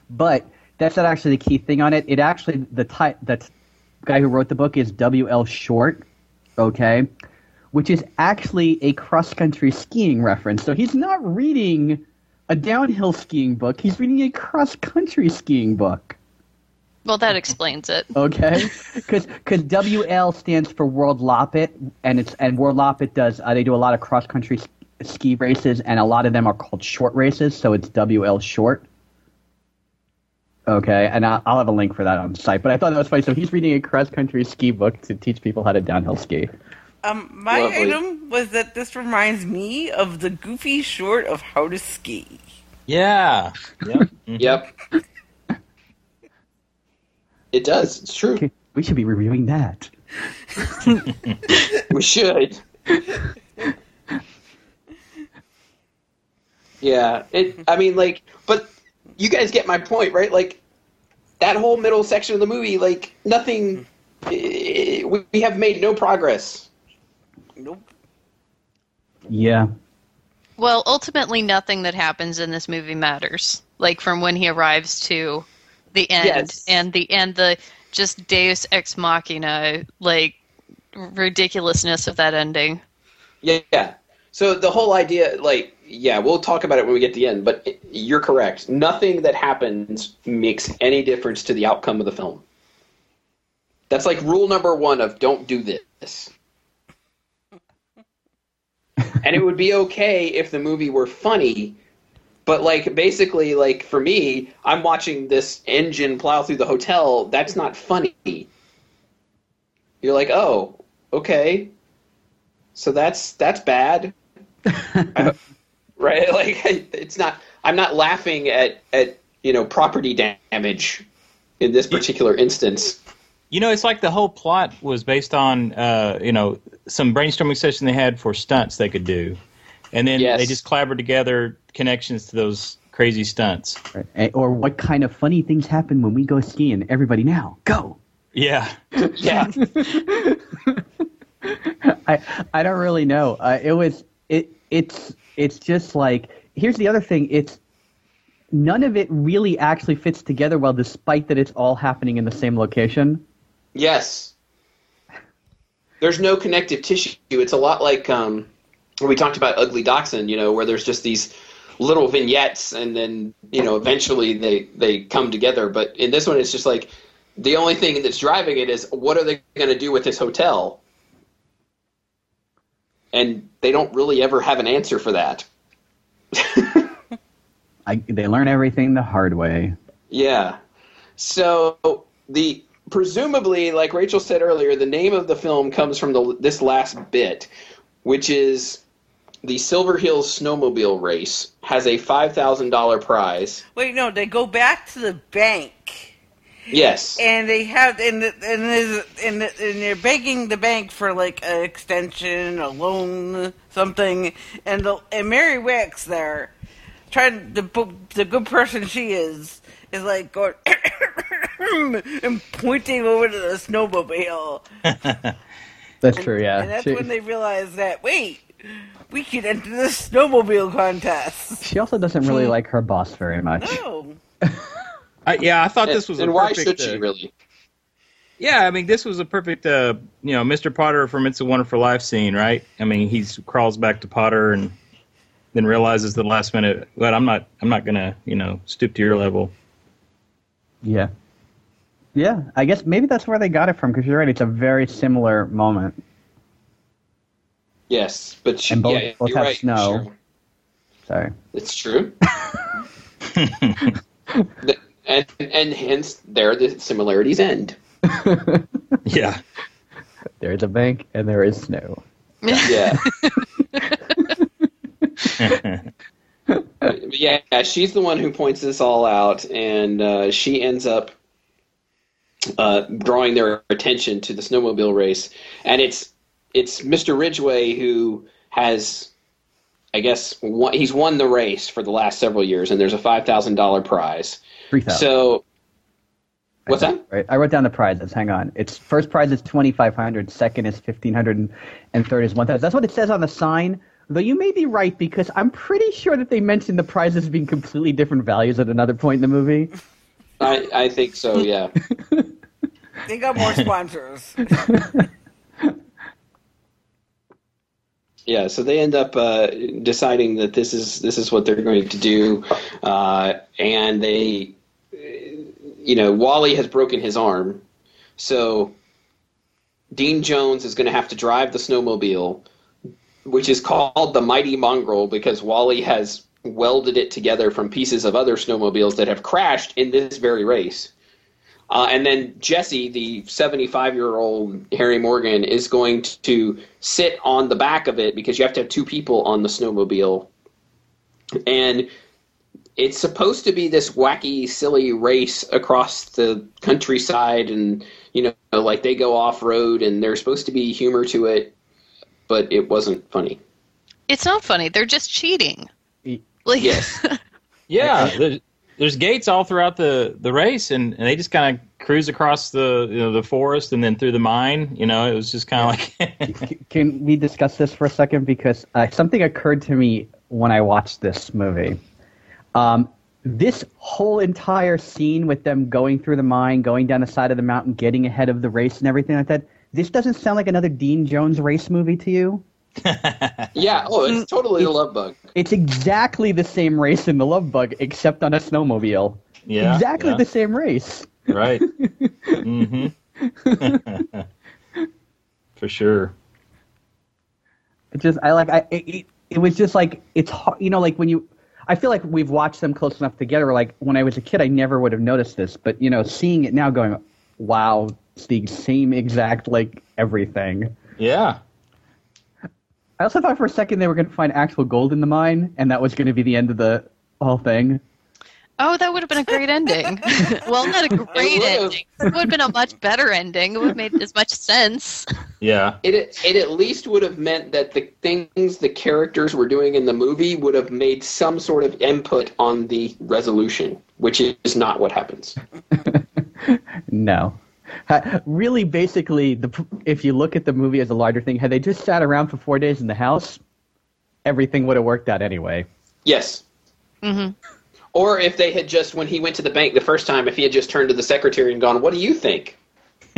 But that's not actually the key thing on it. It actually the ti- the t- guy who wrote the book is W. L. Short, okay, which is actually a cross country skiing reference. So he's not reading a downhill skiing book. He's reading a cross country skiing book. Well, that explains it. Okay, because WL stands for World Loppet, and it's and World Loppet does uh, they do a lot of cross country ski races, and a lot of them are called short races, so it's WL short. Okay, and I'll, I'll have a link for that on the site. But I thought that was funny. So he's reading a cross country ski book to teach people how to downhill ski. Um, my Lovely. item was that this reminds me of the goofy short of how to ski. Yeah. Yep. Mhm. Yep. it does. It's true. Okay, we should be reviewing that. We should. yeah, it. I mean, like, but you guys get my point, right? Like, that whole middle section of the movie, like, nothing. eh, We we have made no progress. Nope. Yeah, Well, ultimately, nothing that happens in this movie matters. Like from when he arrives to the end, Yes. and the and the just Deus ex machina, like ridiculousness of that ending. Yeah, Yeah. So the whole idea, like, yeah, we'll talk about it when we get to the end. But you're correct. Nothing that happens makes any difference to the outcome of the film. That's like rule number one of don't do this. and it would be okay if the movie were funny, but like basically, like for me, I'm watching this engine plow through the hotel. That's not funny. You're like, oh, okay, so that's that's bad, right? Like it's not. I'm not laughing at at you know property damage in this particular instance. You know, it's like the whole plot was based on, uh, you know, some brainstorming session they had for stunts they could do, and then Yes. they just clobbered together connections to those crazy stunts. Right. Or what kind of funny things happen when we go skiing? Everybody now, go! Yeah, Yeah, I I don't really know. Uh, it was it it's it's just like here's the other thing. It's none of it really actually fits together well, despite that it's all happening in the same location. Yes. There's no connective tissue. It's a lot like um, when we talked about Ugly Dachshund. You know, where there's just these little vignettes, and then you know eventually they they come together. But in this one, it's just like the only thing that's driving it is what are they going to do with this hotel and they don't really ever have an answer for that I, they learn everything the hard way. yeah so the presumably like rachel said earlier the name of the film comes from the this last bit which is the silver hills snowmobile race has a $5000 prize. Wait, no, they go back to the bank. yes. And they have and the- and there's- and, the- and they're begging the bank for like an extension, a loan, something, and the and Mary Wickes there, trying the the good person she is is like going and pointing over to the snowmobile, That's true. Yeah. and that's She, when they realize that wait, we could enter the snowmobile contest. she also doesn't really like her boss very much. No, I, yeah. I thought this was and a why perfect, should she uh, really Yeah, I mean, this was a perfect, uh, you know, Mr. Potter from It's a Wonderful Life scene, right? I mean, he crawls back to Potter and then realizes the last minute, but I'm not, I'm not gonna, you know, stoop to your level. Yeah. Yeah, I guess maybe that's where they got it from because you're right. It's a very similar moment. yes but she, And both- yeah both have right snow. sure. Sorry. It's true. The- and and hence there the similarities end. Yeah, There is a bank and there is snow. Yeah. But yeah, she's the one who points this all out, and uh, she ends up uh, drawing their attention to the snowmobile race. And it's it's Mr. Ridgeway who has, I guess, won, he's won the race for the last several years, and there's a five thousand dollar prize. Three thousand. So, what's that? Right. I wrote down the prizes. Hang on. It's first prize is twenty five hundred. Second is fifteen hundred, and, and third is one thousand. That's what it says on the sign. Though you may be right because I'm pretty sure that they mentioned the prizes being completely different values at another point in the movie. I, I think so. Yeah. they got more sponsors. Yeah, so they end up uh, deciding that this is this is what they're going to do, uh, and they, uh, you know, Wally has broken his arm, so Dean Jones is going to have to drive the snowmobile, which is called the Mighty Mongrel because Wally has welded it together from pieces of other snowmobiles that have crashed in this very race. Uh, and then Jesse, the 75 year old Harry Morgan, is going to sit on the back of it because you have to have two people on the snowmobile. And it's supposed to be this wacky, silly race across the countryside, and, you know, like they go off road, and there's supposed to be humor to it, but it wasn't funny. It's not funny. They're just cheating. Like, Yes. yeah. There's, gates all throughout the the race, and, and they just kind of cruise across the you know, the forest and then through the mine. You know, it was just kind of like. Can we discuss this for a second? Because uh, something occurred to me when I watched this movie. Um, this whole entire scene with them going through the mine, going down the side of the mountain, getting ahead of the race and everything like that, this doesn't sound like another Dean Jones race movie to you? Yeah. Oh, it's totally a love bug. It's exactly the same race in the Love Bug, except on a snowmobile. Yeah. exactly yeah, the same race. Right. mm-hmm. For sure. It just I like I it, it, it was just like it's hard, you know like when you I feel like we've watched them close enough together. Like when I was a kid, I never would have noticed this, but you know, seeing it now, going, wow, it's the same exact like everything. Yeah. I also thought for a second they were going to find actual gold in the mine, and that was going to be the end of the whole thing. Oh, that would have been a great ending. well, not a great would've. ending. It would have been a much better ending. It would have made as much sense. Yeah. It it at least would have meant that the things the characters were doing in the movie would have made some sort of input on the resolution, which is not what happens. No. Ha- Really, basically, the if you look at the movie as a larger thing, had they just sat around for four days in the house, everything would have worked out anyway. Yes. hmm Or if they had just, when he went to the bank the first time, if he had just turned to the secretary and gone, "What do you think?"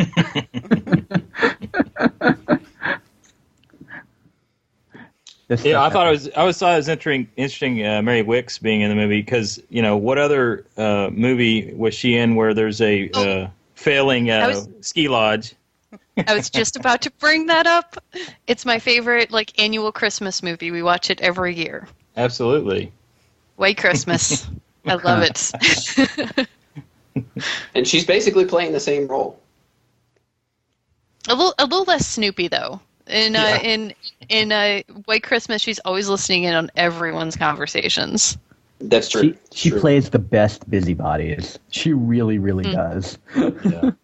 Yeah, I stuff thought it was. I always thought it was interesting. Interesting, uh, Mary Wickes being in the movie because you know what other uh, movie was she in where there's a Oh. uh, failing uh, was- ski lodge? I was just about to bring that up. It's my favorite like annual Christmas movie. We watch it every year. Absolutely. White Christmas. I love it. And she's basically playing the same role. a little a little less Snoopy though. In uh, Yeah. in in uh, White Christmas, she's always listening in on everyone's conversations. That's true. She she True. plays the best busybodies. She really, really does. Yeah.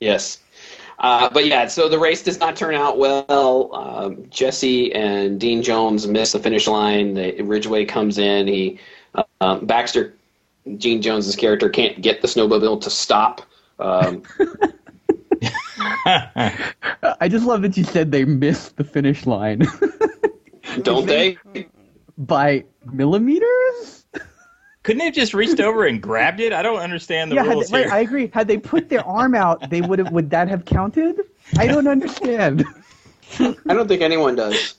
Yes. Uh, but yeah, so the race does not turn out well. Um, Jesse and Dean Jones miss the finish line. The, Ridgeway comes in. He uh, um, Baxter, Gene Jones's character, can't get the snowmobile to stop. Um, I just love that you said they missed the finish line don't they? by millimeters. Couldn't they have just reached over and grabbed it? I don't understand the yeah, rules they, right. I agree. Had they put their arm out, they would have. Would that have counted? I don't understand. I don't think anyone does.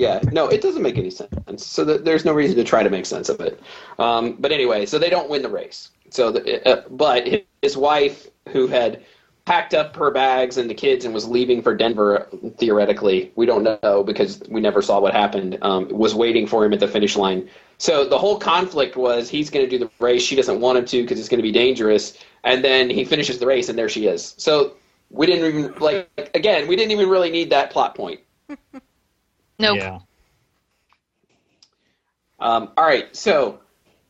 Yeah, no, it doesn't make any sense. So th- there's no reason to try to make sense of it. Um, but anyway, so they don't win the race. So, the, uh, but his wife, who had packed up her bags and the kids and was leaving for Denver, theoretically, we don't know because we never saw what happened. Um, was waiting for him at the finish line. So the whole conflict was he's going to do the race. She doesn't want him to because it's going to be dangerous. And then he finishes the race, and there she is. So we didn't even like again. We didn't even really need that plot point. Nope. Yeah. Um, all right, so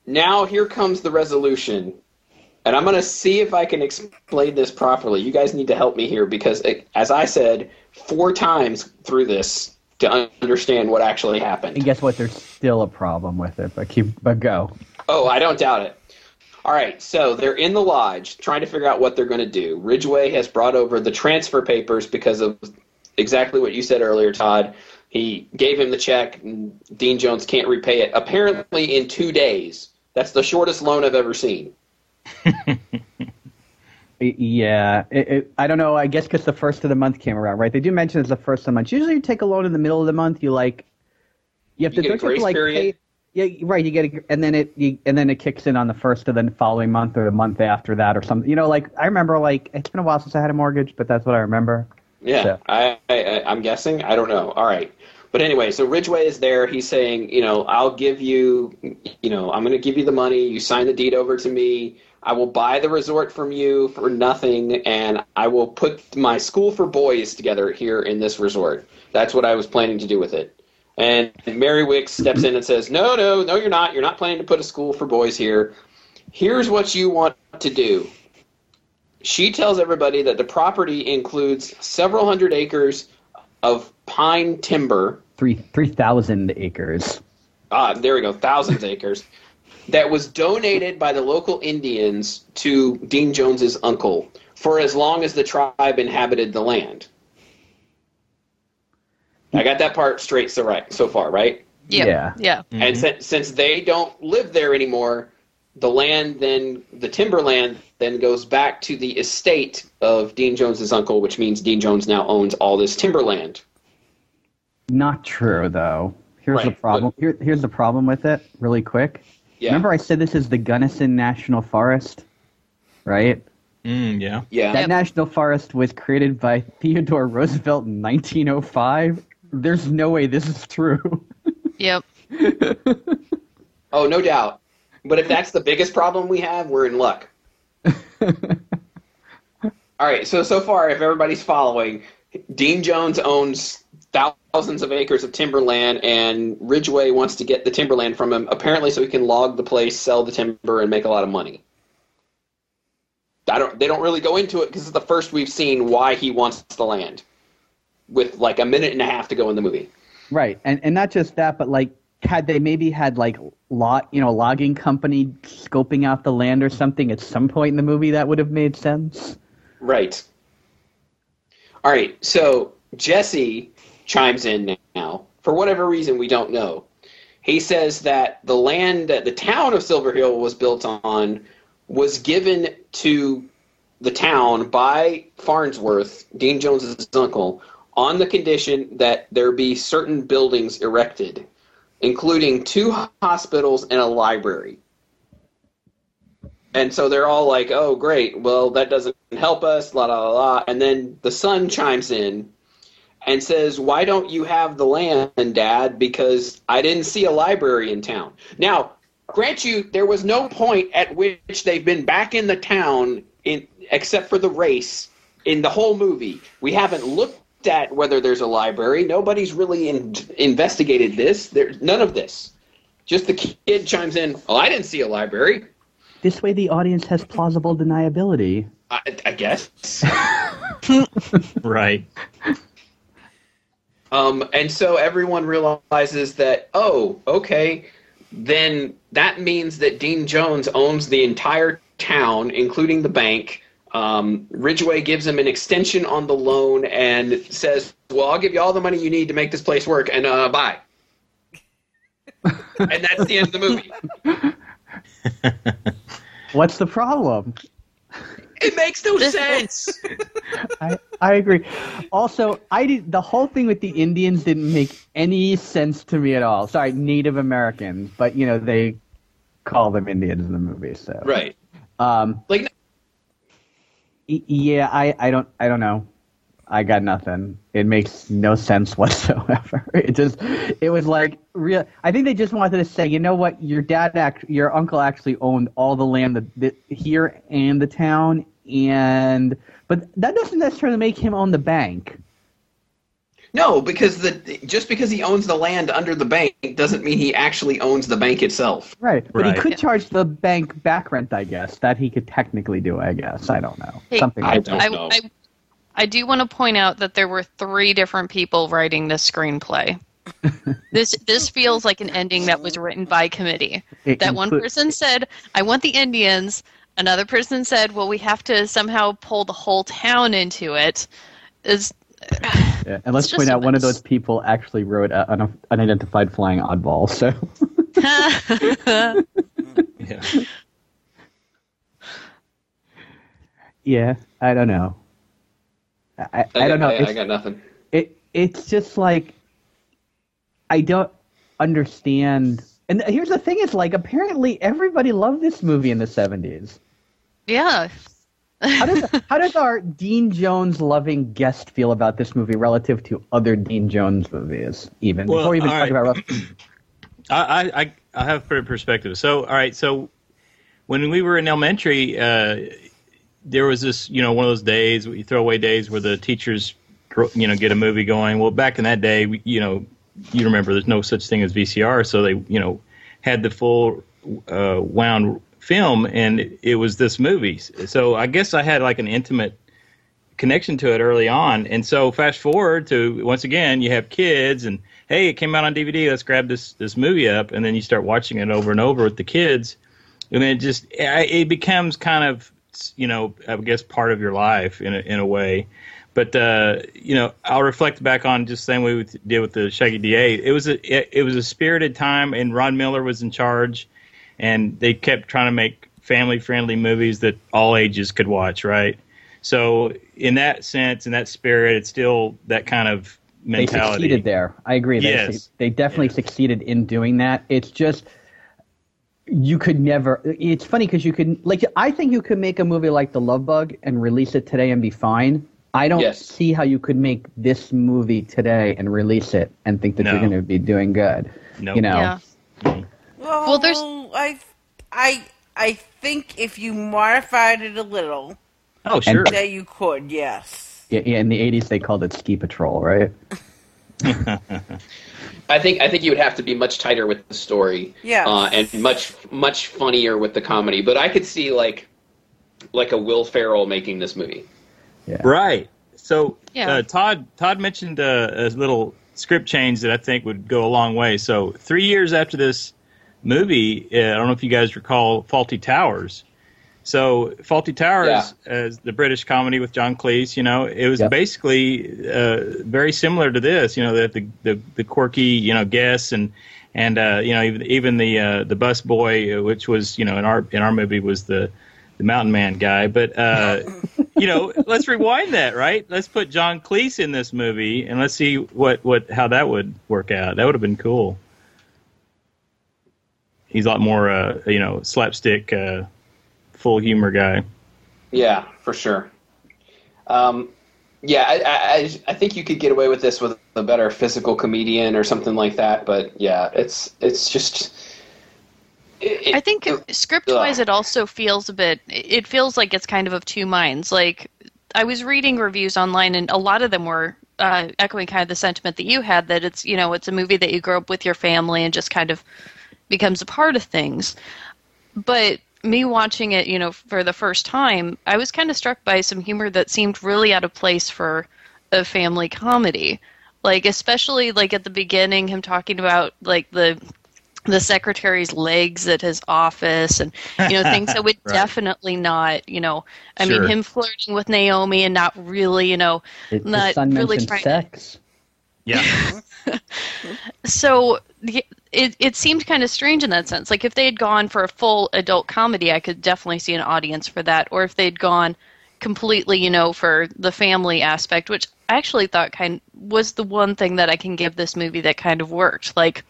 now here comes the resolution, and I'm going to see if I can explain this properly. You guys need to help me here because, it, as I said four times through this to un- understand what actually happened. And guess what? There's still a problem with it, but keep but go. Oh, I don't doubt it. All right, so they're in the lodge trying to figure out what they're going to do. Ridgeway has brought over the transfer papers because of exactly what you said earlier, Todd. He gave him the check, and Dean Jones can't repay it. Apparently, in two days. That's the shortest loan I've ever seen. Yeah, it, it, I don't know. I guess because the first of the month came around, right? They do mention it's the first of the month. Usually, you take a loan in the middle of the month. You like, you have You to get a don't you have to, like period? pay. Yeah, right. You get a, and then it you, and then it kicks in on the first of the following month or the month after that or something. You know, like I remember, like it's been a while since I had a mortgage, but that's what I remember. Yeah, So- I, I, I'm guessing. I don't know. All right. But anyway, so Ridgeway is there. He's saying, you know, I'll give you, you know, I'm going to give you the money. You sign the deed over to me. I will buy the resort from you for nothing, and I will put my school for boys together here in this resort. That's what I was planning to do with it. And Mary Wickes steps in and says, No, no, no, you're not. You're not planning to put a school for boys here. Here's what you want to do she tells everybody that the property includes several hundred acres of pine timber. Three three thousand acres. Ah, there we go, thousands of acres. That was donated by the local Indians to Dean Jones's uncle for as long as the tribe inhabited the land. I got that part straight so right so far, right? Yeah. Yeah. Yeah. And mm-hmm. since, since they don't live there anymore, the land then the timberland then goes back to the estate of Dean Jones's uncle, which means Dean Jones now owns all this timberland. Not true, though. Here's the problem. Here, here's the problem with it. Really quick. Yeah. Remember, I said this is the Gunnison National Forest, right? Mm, yeah. Yeah. That Yep. national forest was created by Theodore Roosevelt in 1905. There's no way this is true. Yep. Oh, no doubt. But if that's the biggest problem we have, we're in luck. All right, so so far, if everybody's following, Dean Jones owns thousands of acres of timberland, and Ridgeway wants to get the timberland from him, apparently, so he can log the place, sell the timber, and make a lot of money. I don't. They don't really go into it because it's the first we've seen why he wants the land, with like a minute and a half to go in the movie. right, and and not just that, but like had they maybe had like lot, you know, logging company scoping out the land or something at some point in the movie, that would have made sense. Right. All right. So Jesse chimes in now for whatever reason we don't know. He says that the land that the town of Silver Hill was built on was given to the town by Farnsworth, Dean Jones's uncle, on the condition that there be certain buildings erected, including two hospitals and a library. And so they're all like, "Oh, great! Well, that doesn't help us." La la la. And then the son chimes in and says, "Why don't you have the land, Dad? Because I didn't see a library in town." Now, grant you, there was no point at which they've been back in the town, in except for the race, in the whole movie. We haven't looked at whether there's a library. Nobody's really in, investigated this. There's none of this. Just the kid chimes in, "Oh, I didn't see a library." This way, the audience has plausible deniability. I, I guess. Right. Um, and so everyone realizes that, oh, okay, then that means that Dean Jones owns the entire town, including the bank. Um, Ridgeway gives him an extension on the loan and says, well, I'll give you all the money you need to make this place work, and uh, bye. and that's the end of the movie. What's the problem? It makes no This- sense. I, I agree. Also, I did the whole thing with the Indians didn't make any sense to me at all. Sorry, Native Americans, but you know they call them Indians in the movie. So right. Um, Like, yeah, I, I don't I don't know. I got nothing. It makes no sense whatsoever. It just it was like real. I think they just wanted to say, you know what, your dad act, your uncle actually owned all the land that, that here and the town, and but that doesn't necessarily make him own the bank. no, because the just because he owns the land under the bank doesn't mean he actually owns the bank itself. Right, but Right. he could charge the bank back rent. I guess that he could technically do. I guess I don't know Hey, something I like don't that. Know. I, I do want to point out that there were three different people writing this screenplay. this this feels like an ending that was written by committee. It That one inclu- person said, "I want the Indians." Another person said, "Well, we have to somehow pull the whole town into it." Is Yeah, and let's It's point out one of those people actually wrote a, an unidentified flying oddball. So Yeah. yeah, I don't know. I, I, don't know. I, I got nothing. it it's just like I don't understand. And here's the thing: is like apparently everybody loved this movie in the '70s. yeah. How does how does our Dean Jones loving guest feel about this movie relative to other Dean Jones movies? Even Well, before we even all talk right. about Russell- I, I, I- I have a perspective. So, all right. So, when we were in elementary, uh, there was this, you know, one of those days, you throwaway days, where the teachers, you know, get a movie going. Well, back in that day, we, you know, you remember there's no such thing as VCR, so they, you know, had the full uh, wound film, and it, it was this movie. So, I guess I had like an intimate connection to it early on. And so fast forward to once again, you have kids and hey, it came out on DVD. Let's grab this this movie up, and then you start watching it over and over with the kids, and then it just it becomes kind of you know I guess part of your life in a, in a way. But uh, you know, I'll reflect back on just the same way we did with the Shaggy DA. It was a it, it was a spirited time, and Ron Miller was in charge, and they kept trying to make family friendly movies that all ages could watch, right? So in that sense, in that spirit, it's still that kind of mentality. they succeeded there. I agree. They, Yes. they definitely Yeah. succeeded in doing that. It's just you could never. It's funny because you could like. I think you could make a movie like The Love Bug and release it today and be fine. I don't Yes. see how you could make this movie today and release it and think that No. you're going to be doing good. Nope. You know, Yeah. Well, Well, there's- I, I, I think if you modified it a little, Oh, sure. that you could. Yes. Yeah, yeah, in the '80s they called it Ski Patrol, right? I think I think you would have to be much tighter with the story, Yes. uh, and much much funnier with the comedy. But I could see like like a Will Ferrell making this movie. Yeah. Right. So Yeah. uh, Todd Todd mentioned uh, a little script change that I think would go a long way. So three years after this movie, uh, I don't know if you guys recall Fawlty Towers. So Fawlty Towers, as the British comedy with John Cleese, you know, it was Yep. basically uh, very similar to this. You know, the the, the, the quirky, you know, guests and and uh, you know even even the uh, the bus boy, uh, which was you know in our in our movie was the the mountain man guy. But uh, you know, let's rewind that, right? Let's put John Cleese in this movie and let's see what what how that would work out. That would have been cool. He's a lot more, uh, you know, slapstick, uh, full humor guy. Yeah, for sure. Um, yeah, I, I- I I think you could get away with this with a better physical comedian or something like that. But yeah, it's it's just. it- I think script wise, it also feels a bit. It feels like it's kind of of two minds. Like I was reading reviews online, and a lot of them were uh, echoing kind of the sentiment that you had that it's you know it's a movie that you grow up with your family and just kind of becomes a part of things. But me watching it, you know, for the first time, I was kind of struck by some humor that seemed really out of place for a family comedy. Like especially like at the beginning, him talking about like the the secretary's legs at his office and you know things that would Right. definitely not you know i Sure. mean him flirting with naomi and not really you know It, not really mentioned trying sex. Yeah. so the- it it seemed kind of strange in that sense. Like if they had gone for a full adult comedy i could definitely see an audience for that. Or if they'd gone completely you know for the family aspect which i actually thought kind was the one thing that i can give this movie that kind of worked. Like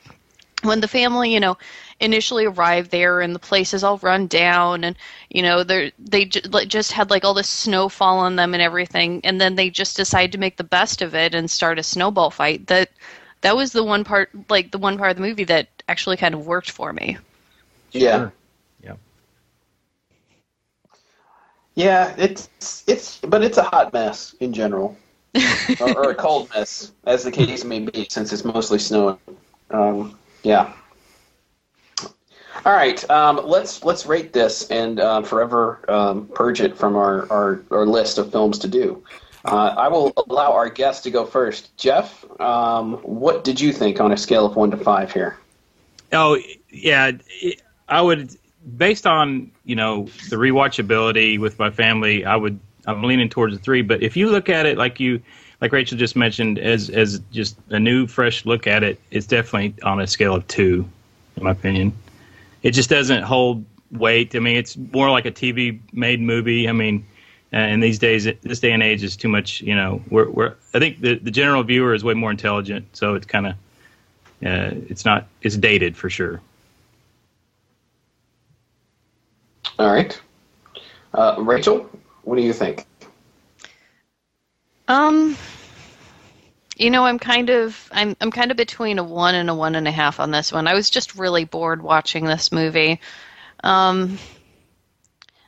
when the family, you know, initially arrived there and the place is all run down and you know they they ju- just had like all this snow fall on them and everything and then they just decide to make the best of it and start a snowball fight that that was the one part like the one part of the movie that actually kind of worked for me yeah. Sure. Yeah. Yeah, it's it's but it's a hot mess in general, or, or a cold mess, as the case may be, since it's mostly snowing. Um, yeah. All right, um, let's let's rate this and uh, forever um, purge it from our, our, our list of films to do. Uh, I will allow our guest to go first. Jeff, um, what did you think on a scale of one to five here? Oh yeah, I would based on you know the rewatchability with my family. I would I'm leaning towards a three. But if you look at it like you like Rachel just mentioned as as just a new fresh look at it, it's definitely on a scale of two, in my opinion. It just doesn't hold weight. I mean, it's more like a TV made movie. I mean. Uh, and these days, this day and age is too much. You know, we're, we're I think the, the general viewer is way more intelligent, so it's kind of uh, it's not it's dated for sure. All right, uh, Rachel, what do you think? Um, you know, I'm kind of I'm I'm kind of between a one and a one and a half on this one. I was just really bored watching this movie. Um,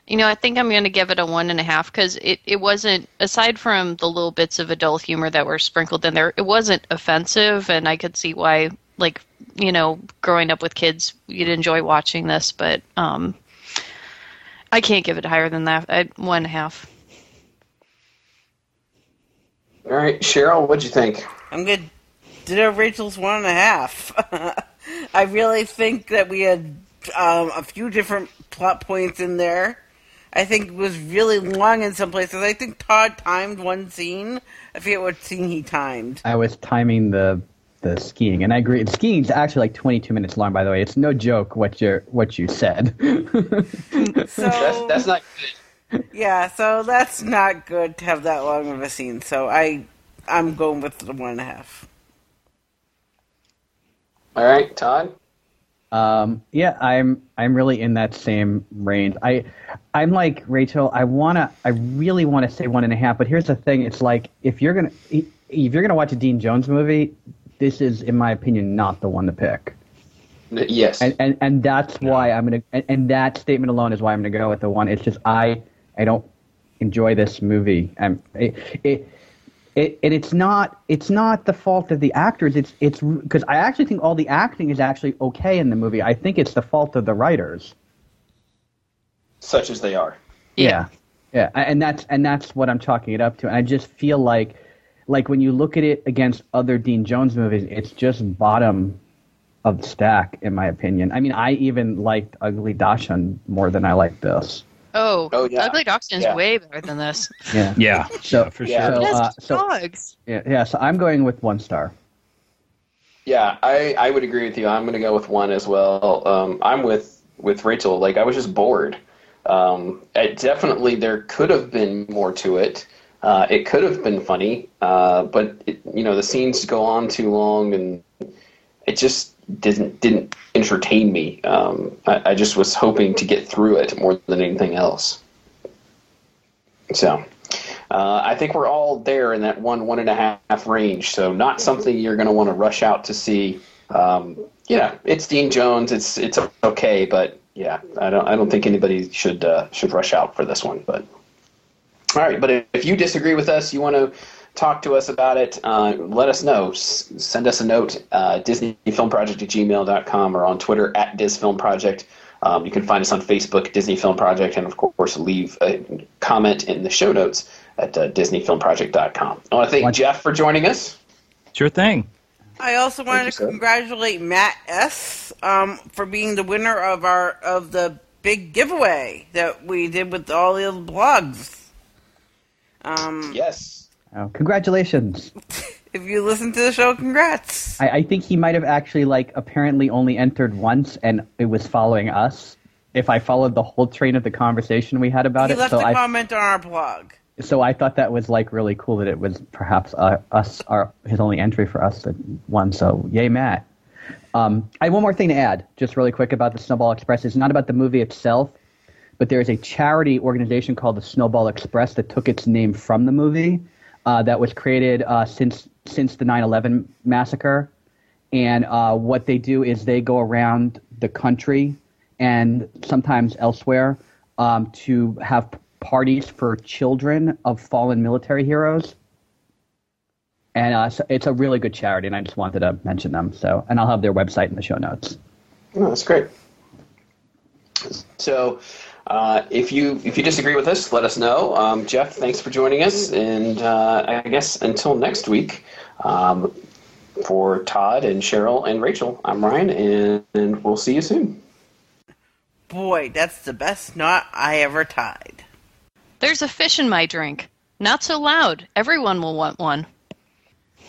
you know, I think I'm going to give it a one and a half because it it wasn't aside from the little bits of adult humor that were sprinkled in there, it wasn't offensive, and I could see why, like you know, growing up with kids, you'd enjoy watching this, but um. I can't give it higher than that. I, one and a half. All right, Cheryl, what'd you think? I'm good. Ditto Rachel's one and a half. I really think that we had um, a few different plot points in there. I think it was really long in some places. I think Todd timed one scene. I forget what scene he timed. I was timing the the skiing, and I agree. Skiing's actually like 22 minutes long. By the way, it's no joke what you what you said. So That's that's not good. yeah, so that's not good to have that long of a scene. So I I'm going with the one and a half. All right, Todd. Um, yeah, I'm I'm really in that same range. I I'm like Rachel. I wanna I really want to say one and a half, but here's the thing: it's like if you're gonna if you're gonna watch a Dean Jones movie, this is, in my opinion, not the one to pick. Yes. And and, and that's why I'm gonna and, and that statement alone is why I'm gonna go with the one. It's just I I don't enjoy this movie. Um, it, it it, and it's not it's not the fault of the actors. It's it's because I actually think all the acting is actually okay in the movie. I think it's the fault of the writers. Such as they are. Yeah, yeah, and that's and that's what I'm chalking it up to. And I just feel like like when you look at it against other Dean Jones movies, it's just bottom of the stack in my opinion. I mean, I even liked Ugly Dachshund more than I like this. Oh, Oh, yeah. Ugly Dachshund is Yeah. way better than this. Yeah, Yeah, So- for sure. So, It uh, so- dogs. yeah, yeah. So I'm going with one star. Yeah, I, I would agree with you. I'm going to go with one as well. Um, I'm with with Rachel. Like I was just bored. Um, it definitely there could have been more to it. Uh, it could have been funny, uh, but it, you know the scenes go on too long, and it just didn't didn't entertain me. Um, I, I just was hoping to get through it more than anything else. So. Uh, I think we're all there in that one one and a half range. So not something you're going to want to rush out to see. Um, yeah, it's Dean Jones. It's it's okay, but yeah, I don't I don't think anybody should uh, should rush out for this one. But all right, but if you disagree with us, you want to talk to us about it, uh, let us know. S- send us a note, uh, DisneyFilmProject at gmail.com or on Twitter at DisFilmProject. Um, you can find us on Facebook, Disney Film Project, and of course, leave a comment in the show notes at uh, DisneyFilmProject.com. I want to thank What- Jeff for joining us. Sure thing. I also wanted to sir. congratulate Matt S. Um, for being the winner of our of the big giveaway that we did with all the other blogs. Um, Yes. Oh, congratulations! if you listen to the show, congrats. I, I think he might have actually like apparently only entered once, and it was following us. If I followed the whole train of the conversation we had about he it, left so a I comment on our blog. so I thought that was like really cool that it was perhaps uh, us our his only entry for us that won. So yay, Matt. Um, I have one more thing to add, just really quick about the Snowball Express. It's not about the movie itself, but there is a charity organization called the Snowball Express that took its name from the movie. Uh, that was created uh, since since the 9/11 massacre, and uh, what they do is they go around the country and sometimes elsewhere um, to have parties for children of fallen military heroes. And uh, so it's a really good charity, and I just wanted to mention them. So, and I'll have their website in the show notes. Oh, that's great. So, uh, if you if you disagree with us, let us know. Um, Jeff, thanks for joining us, and uh, I guess until next week, um, for Todd and Cheryl and Rachel, I'm Ryan, and, and we'll see you soon. Boy, that's the best knot I ever tied. There's a fish in my drink. Not so loud. Everyone will want one.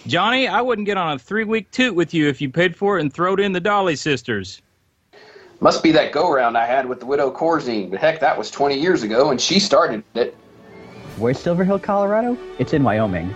Johnny, I wouldn't get on a three week toot with you if you paid for it and throwed in the Dolly sisters. Must be that go round I had with the widow Corzine, but heck, that was 20 years ago, and she started it. Where's Silver Hill, Colorado? It's in Wyoming.